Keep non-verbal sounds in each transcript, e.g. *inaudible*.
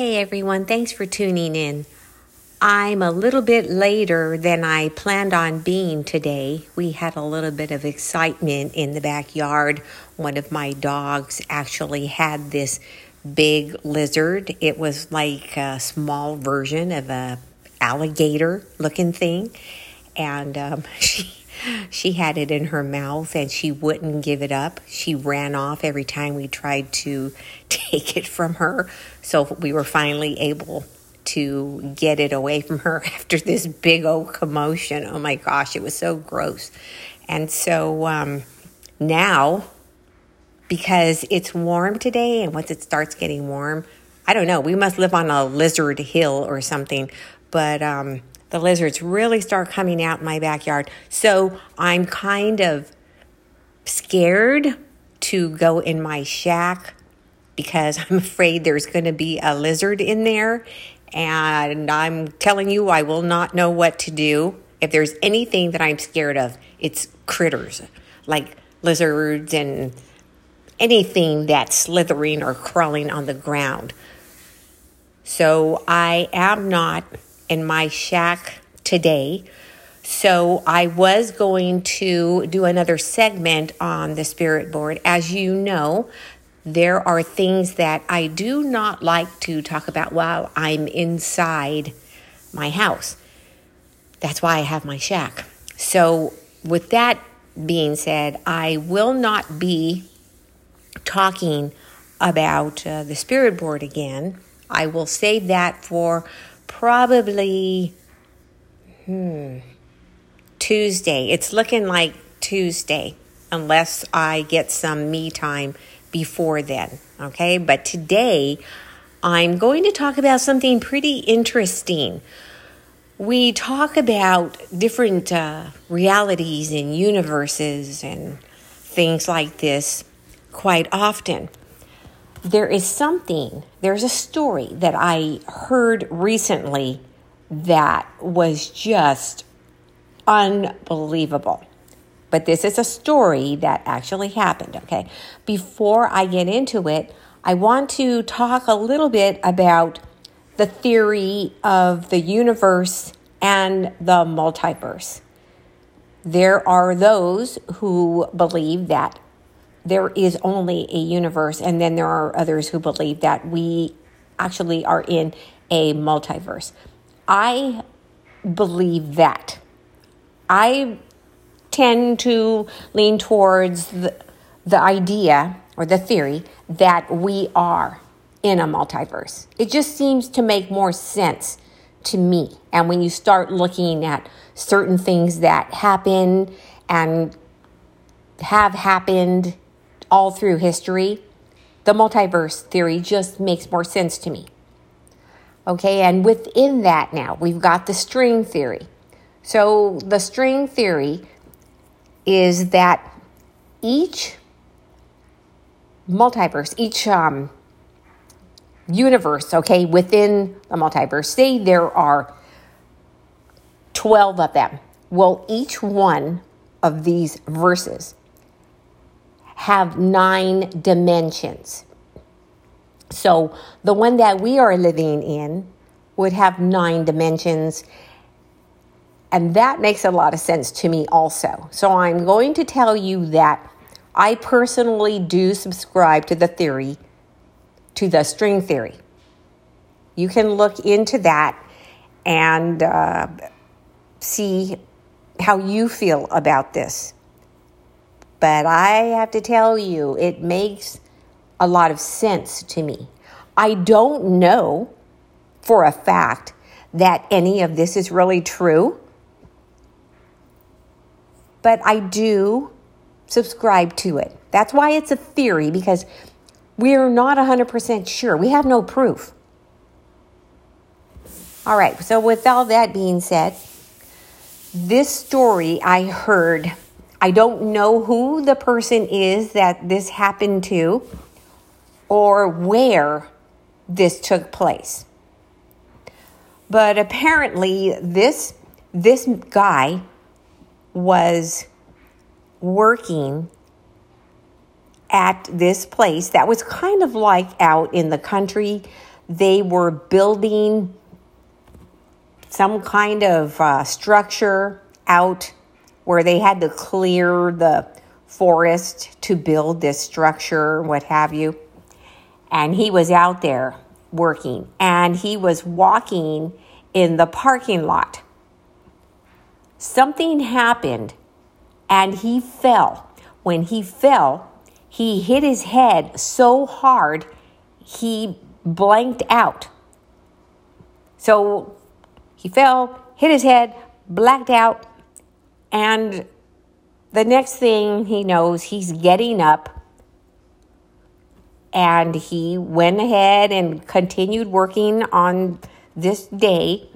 Hey everyone, thanks for tuning in. I'm a little bit later than I planned on being today. We had a little bit of excitement in the backyard. One of my dogs actually had this big lizard. It was like a small version of a alligator looking thing, and um, *laughs* she she had it in her mouth and she wouldn't give it up. She ran off every time we tried to *laughs* take it from her. So we were finally able to get it away from her *laughs* after this big old commotion. Oh my gosh, it was so gross. And so um, now, because it's warm today, and once it starts getting warm, I don't know, we must live on a lizard hill or something. But um, the lizards really start coming out in my backyard. So I'm kind of scared to go in my shack because I'm afraid there's going to be a lizard in there. And I'm telling you, I will not know what to do. If there's anything that I'm scared of, it's critters like lizards and anything that's slithering or crawling on the ground. So I am not in my shack today. So I was going to do another segment on the spirit board. As you know, there are things that I do not like to talk about while I'm inside my house. That's why I have my shack. So, with that being said, I will not be talking about uh, the spirit board again. I will save that for probably hmm, Tuesday. It's looking like Tuesday, unless I get some me time before then. Okay, but today I'm going to talk about something pretty interesting. We talk about different uh, realities and universes and things like this quite often there is something, there's a story that I heard recently that was just unbelievable. But this is a story that actually happened, okay? Before I get into it, I want to talk a little bit about the theory of the universe and the multiverse. There are those who believe that there is only a universe, and then there are others who believe that we actually are in a multiverse. I believe that. I tend to lean towards the, the idea or the theory that we are in a multiverse. It just seems to make more sense to me. And when you start looking at certain things that happen and have happened all through history, the multiverse theory just makes more sense to me. Okay, and within that now, we've got the string theory. So the string theory is that each multiverse, each um, universe, okay, within the multiverse, say there are 12 of them. Well, each one of these verses have nine dimensions. So the one that we are living in would have nine dimensions. And that makes a lot of sense to me also. So I'm going to tell you that I personally do subscribe to the theory, to the string theory. You can look into that and uh, see how you feel about this. But I have to tell you, it makes a lot of sense to me. I don't know for a fact that any of this is really true, but I do subscribe to it. That's why it's a theory because we're not 100% sure. We have no proof. All right, so with all that being said, this story I heard I don't know who the person is that this happened to or where this took place. But apparently this this guy was working at this place that was kind of like out in the country. they were building some kind of uh, structure out where they had to clear the forest to build this structure, what have you. And he was out there working and he was walking in the parking lot. Something happened and he fell. When he fell, he hit his head so hard he blanked out. So he fell, hit his head, blacked out, and the next thing he knows, he's getting up. And he went ahead and continued working on this day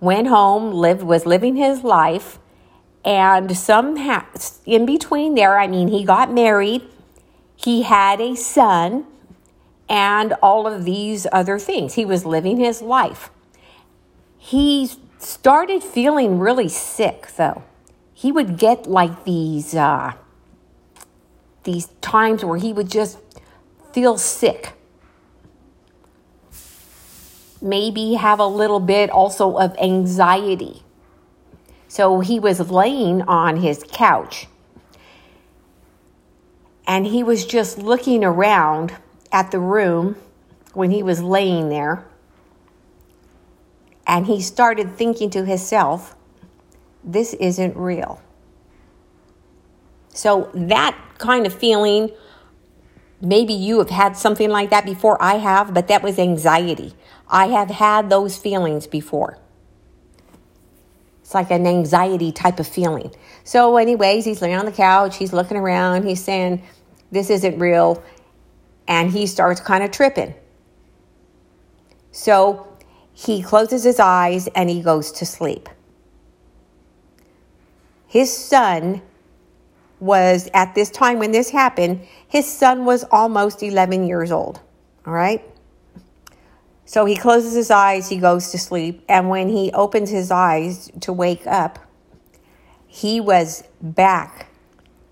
went home lived was living his life. And somehow in between there i mean he got married he had a son and all of these other things. He was living his life. He started feeling really sick though he would get like these uh, these times where he would just feel sick. Maybe have a little bit also of anxiety. So he was laying on his couch and he was just looking around at the room when he was laying there. And he started thinking to himself, this isn't real. So that kind of feeling Maybe you have had something like that before. I have, but that was anxiety. I have had those feelings before. It's like an anxiety type of feeling. So, anyways, he's laying on the couch, he's looking around, he's saying, This isn't real. And he starts kind of tripping. So, he closes his eyes and he goes to sleep. His son was at this time when this happened, his son was almost 11 years old. All right. So he closes his eyes, he goes to sleep, and when he opens his eyes to wake up, he was back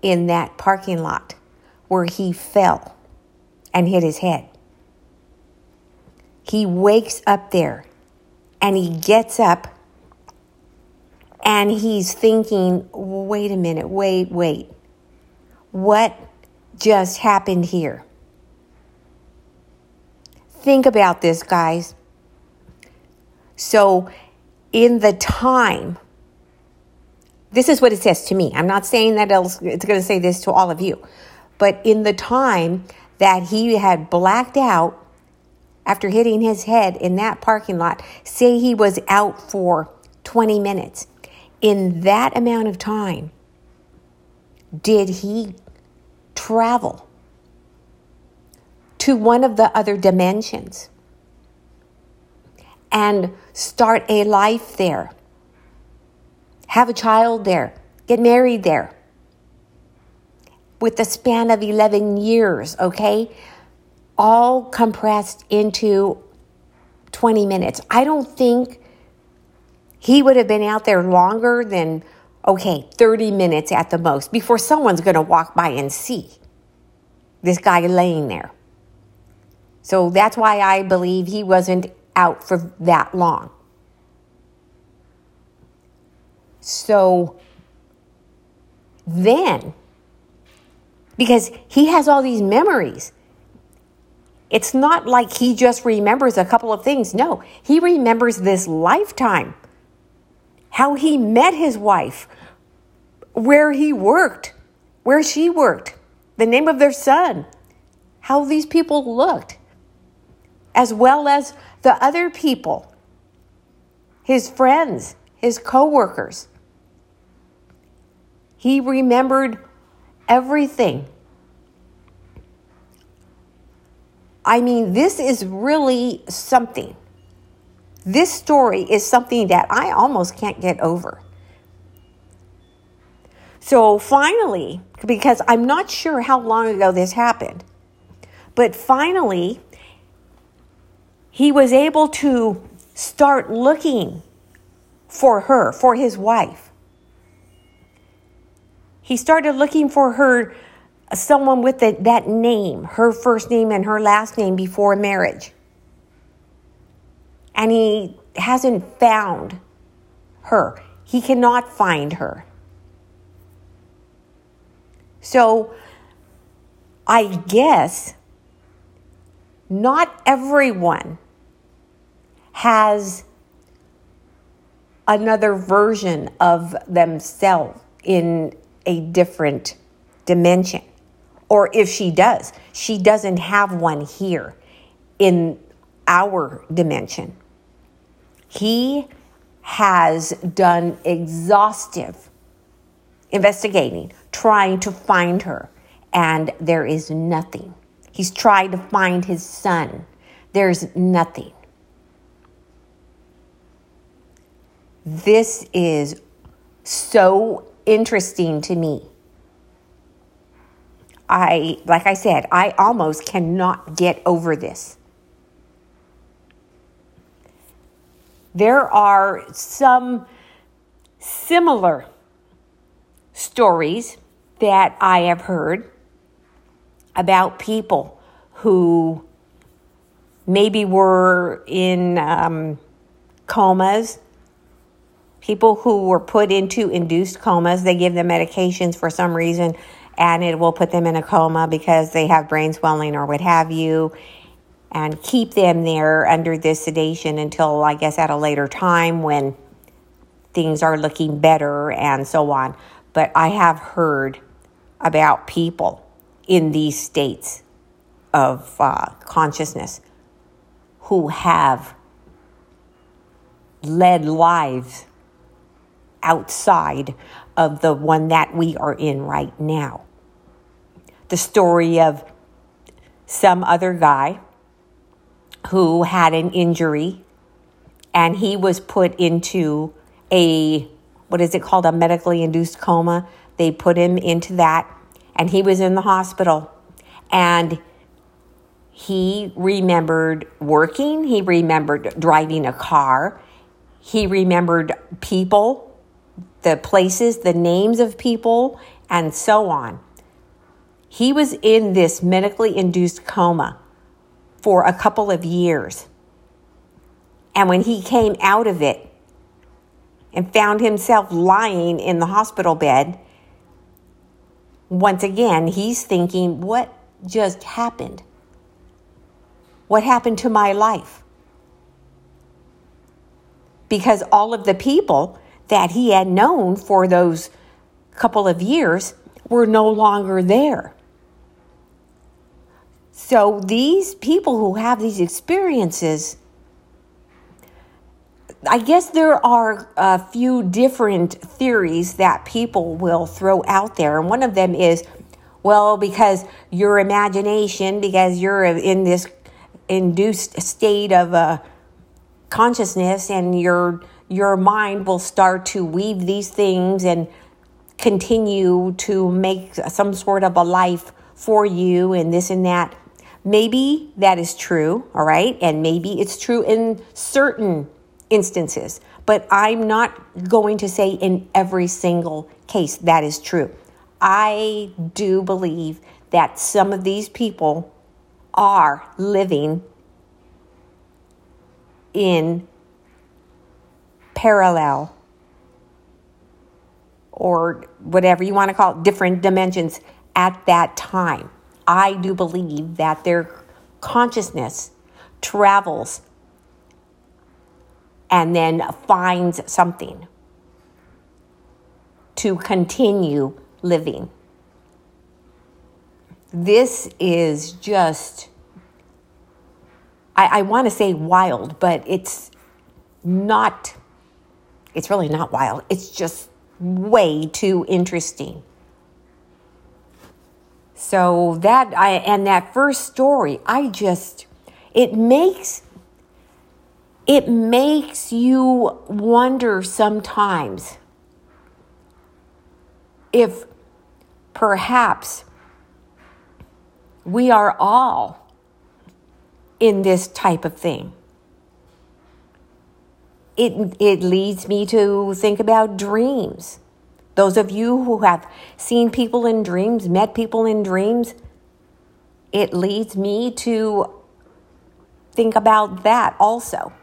in that parking lot where he fell and hit his head. He wakes up there and he gets up and he's thinking, wait a minute, wait, wait what just happened here. Think about this, guys. So, in the time, this is what it says to me. I'm not saying that else it's going to say this to all of you, but in the time that he had blacked out after hitting his head in that parking lot, say he was out for 20 minutes. In that amount of time, did he travel to one of the other dimensions and start a life there? Have a child there, get married there with the span of 11 years, okay? All compressed into 20 minutes. I don't think he would have been out there longer than okay, 30 minutes at the most before someone's going to walk by and see this guy laying there. So that's why I believe he wasn't out for that long. So then, because he has all these memories, it's not like he just remembers a couple of things. No, he remembers this lifetime how he met his wife, where he worked, where she worked, the name of their son, how these people looked, as well as the other people, his friends, his coworkers. He remembered everything. I mean, this is really something. This story is something that I almost can't get over. So finally, because I'm not sure how long ago this happened, but finally, he was able to start looking for her, for his wife. He started looking for her, someone with the, that name, her first name and her last name before marriage. And he hasn't found her. He cannot find her. So I guess not everyone has another version of themselves in a different dimension. Or if she does, she doesn't have one here in our dimension. He has done exhaustive investigating, trying to find her, and there is nothing. He's tried to find his son. There's nothing. This is so interesting to me. I, like I said, I almost cannot get over this. There are some similar stories that I have heard about people who maybe were in um, comas, people who were put into induced comas. They give them medications for some reason and it will put them in a coma because they have brain swelling or what have you and keep them there under this sedation until I guess at a later time when things are looking better and so on. But I have heard about people in these states of uh, consciousness who have led lives outside of the one that we are in right now the story of some other guy who had an injury and he was put into a what is it called a medically induced coma. They put him into that and he was in the hospital. And he remembered working he remembered driving a car he remembered people the places the names of people and so on. He was in this medically induced coma for a couple of years. And when he came out of it and found himself lying in the hospital bed, once again, he's thinking, what just happened? What happened to my life? Because all of the people that he had known for those couple of years were no longer there. So these people who have these experiences, I guess there are a few different theories that people will throw out there. And one of them is, well, because your imagination, because you're in this induced state of uh, consciousness and your your mind will start to weave these things and continue to make some sort of a life for you and this and that Maybe that is true, all right? And maybe it's true in certain instances, but I'm not going to say in every single case that is true. I do believe that some of these people are living in parallel or whatever you want to call it, different dimensions at that time. I do believe that their consciousness travels and then finds something to continue living. This is just, I, I want to say wild, but it's not, it's really not wild. It's just way too interesting. So that I and that first story, I just it makes it makes you wonder sometimes if perhaps we are all in this type of thing. It, it leads me to think about dreams. Those of you who have seen people in dreams, met people in dreams, it leads me to think about that also.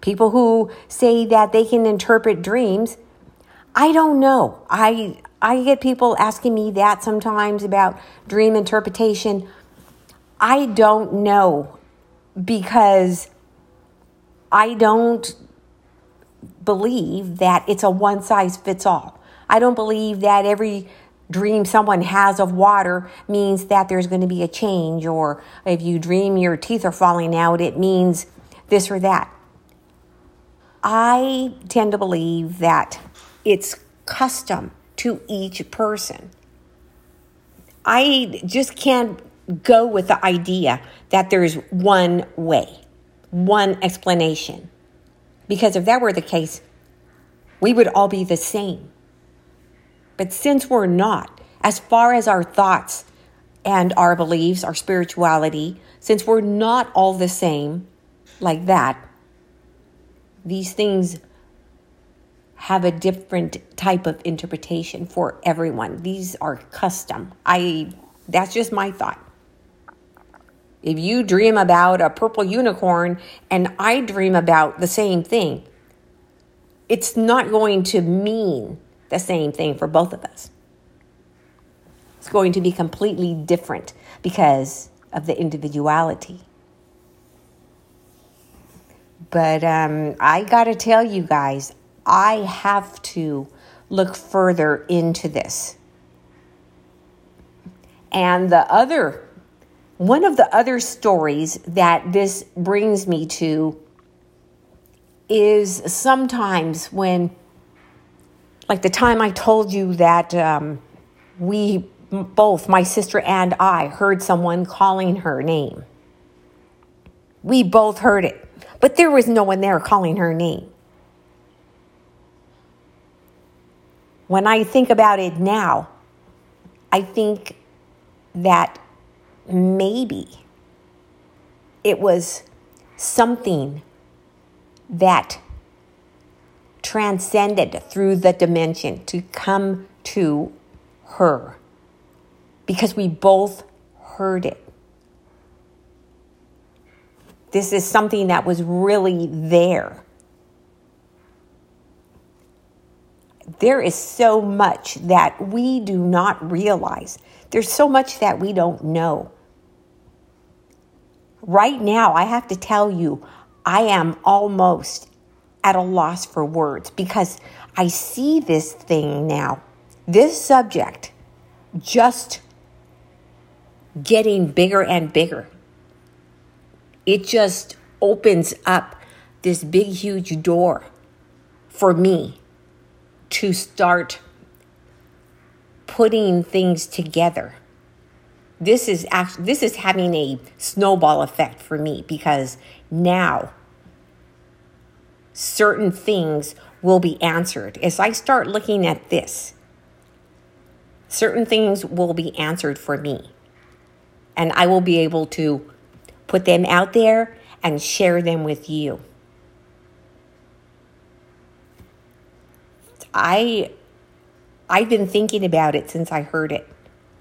people who say that they can interpret dreams. I don't know. I I get people asking me that sometimes about dream interpretation. I don't know because I don't believe that it's a one size fits all. I don't believe that every dream someone has of water means that there's going to be a change, or if you dream your teeth are falling out, it means this or that. I tend to believe that it's custom to each person. I just can't go with the idea that there's one way, one explanation. Because if that were the case, we would all be the same. But since we're not, as far as our thoughts and our beliefs, our spirituality, since we're not all the same like that, these things have a different type of interpretation for everyone. These are custom. I that's just my thought. If you dream about a purple unicorn and I dream about the same thing, it's not going to mean the same thing for both of us. It's going to be completely different because of the individuality. But um, I got to tell you guys, I have to look further into this. And the other one of the other stories that this brings me to is sometimes when, like the time I told you that um, we both, my sister and I, heard someone calling her name. We both heard it, but there was no one there calling her name. When I think about it now, I think that maybe it was something that transcended through the dimension to come to her because we both heard it. This is something that was really there. There is so much that we do not realize. There's so much that we don't know. Right now, I have to tell you, I am almost at a loss for words because I see this thing now, this subject, just getting bigger and bigger. It just opens up this big, huge door for me to start putting things together. This is actually this is having a snowball effect for me because now certain things will be answered. As i start looking at this certain things will be answered for me. And i will be able to put them out there and share them with you. I i've been thinking about it since i heard it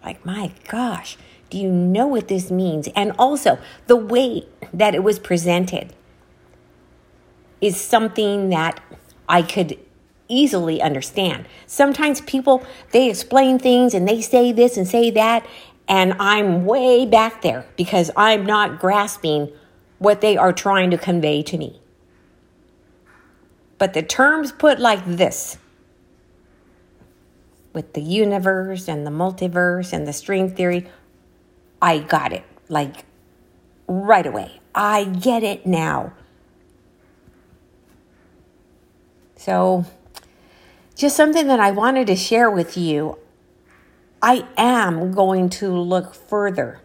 like, my gosh, do you know what this means? And also, the way that it was presented is something that I could easily understand. Sometimes people they explain things and they say this and say that and I'm way back there because I'm not grasping what they are trying to convey to me. But the terms put like this with the universe and the multiverse and the string theory, I got it like right away. I get it now. So, just something that I wanted to share with you. I am going to look further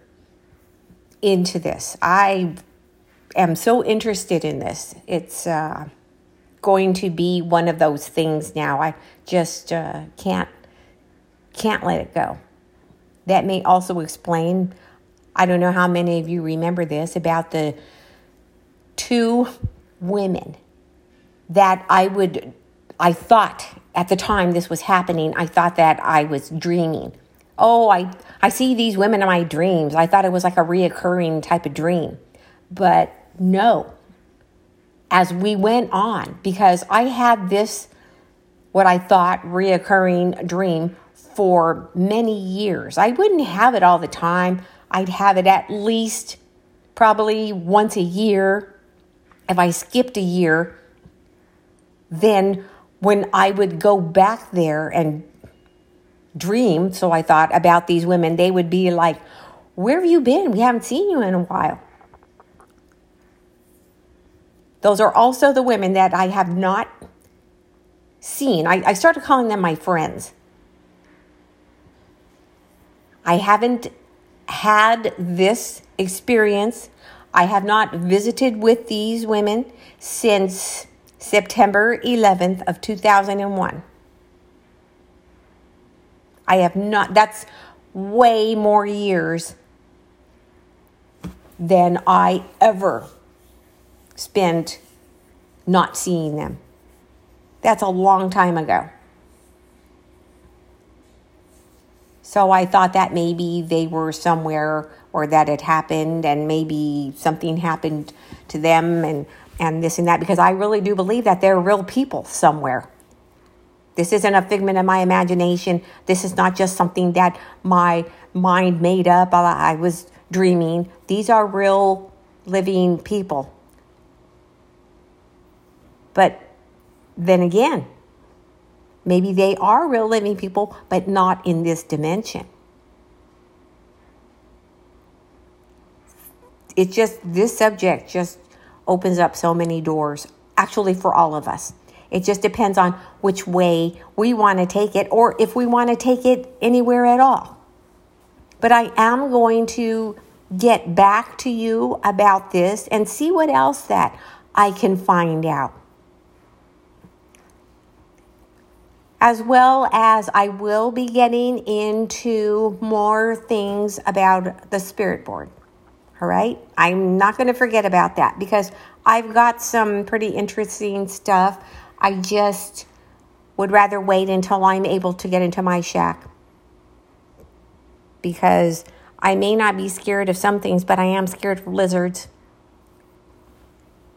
into this. I am so interested in this. It's uh, going to be one of those things now. I just uh, can't can't let it go. That may also explain, I don't know how many of you remember this, about the two women that I would, I thought at the time this was happening, I thought that I was dreaming. Oh, I, I see these women in my dreams. I thought it was like a reoccurring type of dream. But no, as we went on because I had this, what I thought, reoccurring dream for many years. I wouldn't have it all the time. I'd have it at least probably once a year. If I skipped a year, then when I would go back there and dream, so I thought about these women, they would be like, Where have you been? We haven't seen you in a while. Those are also the women that I have not seen. I, I started calling them my friends. I haven't had this experience. I have not visited with these women since September 11th of 2001. I have not that's way more years than I ever spent not seeing them. That's a long time ago. So I thought that maybe they were somewhere or that it happened and maybe something happened to them and, and this and that because I really do believe that they're real people somewhere. This isn't a figment of my imagination. This is not just something that my mind made up. Uh, I was dreaming. These are real living people. But then again, maybe they are real living people, but not in this dimension. It just, this subject just opens up so many doors, actually, for all of us. It just depends on which way we want to take it or if we want to take it anywhere at all. But I am going to get back to you about this and see what else that I can find out. As well as I will be getting into more things about the spirit board. All right, I'm not going to forget about that because I've got some pretty interesting stuff. I just would rather wait until I'm able to get into my shack because I may not be scared of some things, but I am scared of lizards.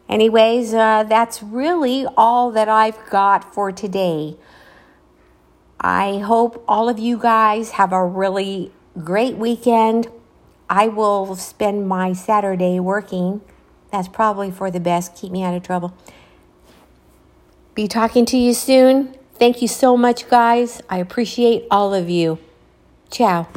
Anyways, uh, that's really all that I've got for today. I hope all of you guys have a really great weekend. I will spend my Saturday working. That's probably for the best. Keep me out of trouble. Be talking to you soon. Thank you so much, guys. I appreciate all of you. Ciao.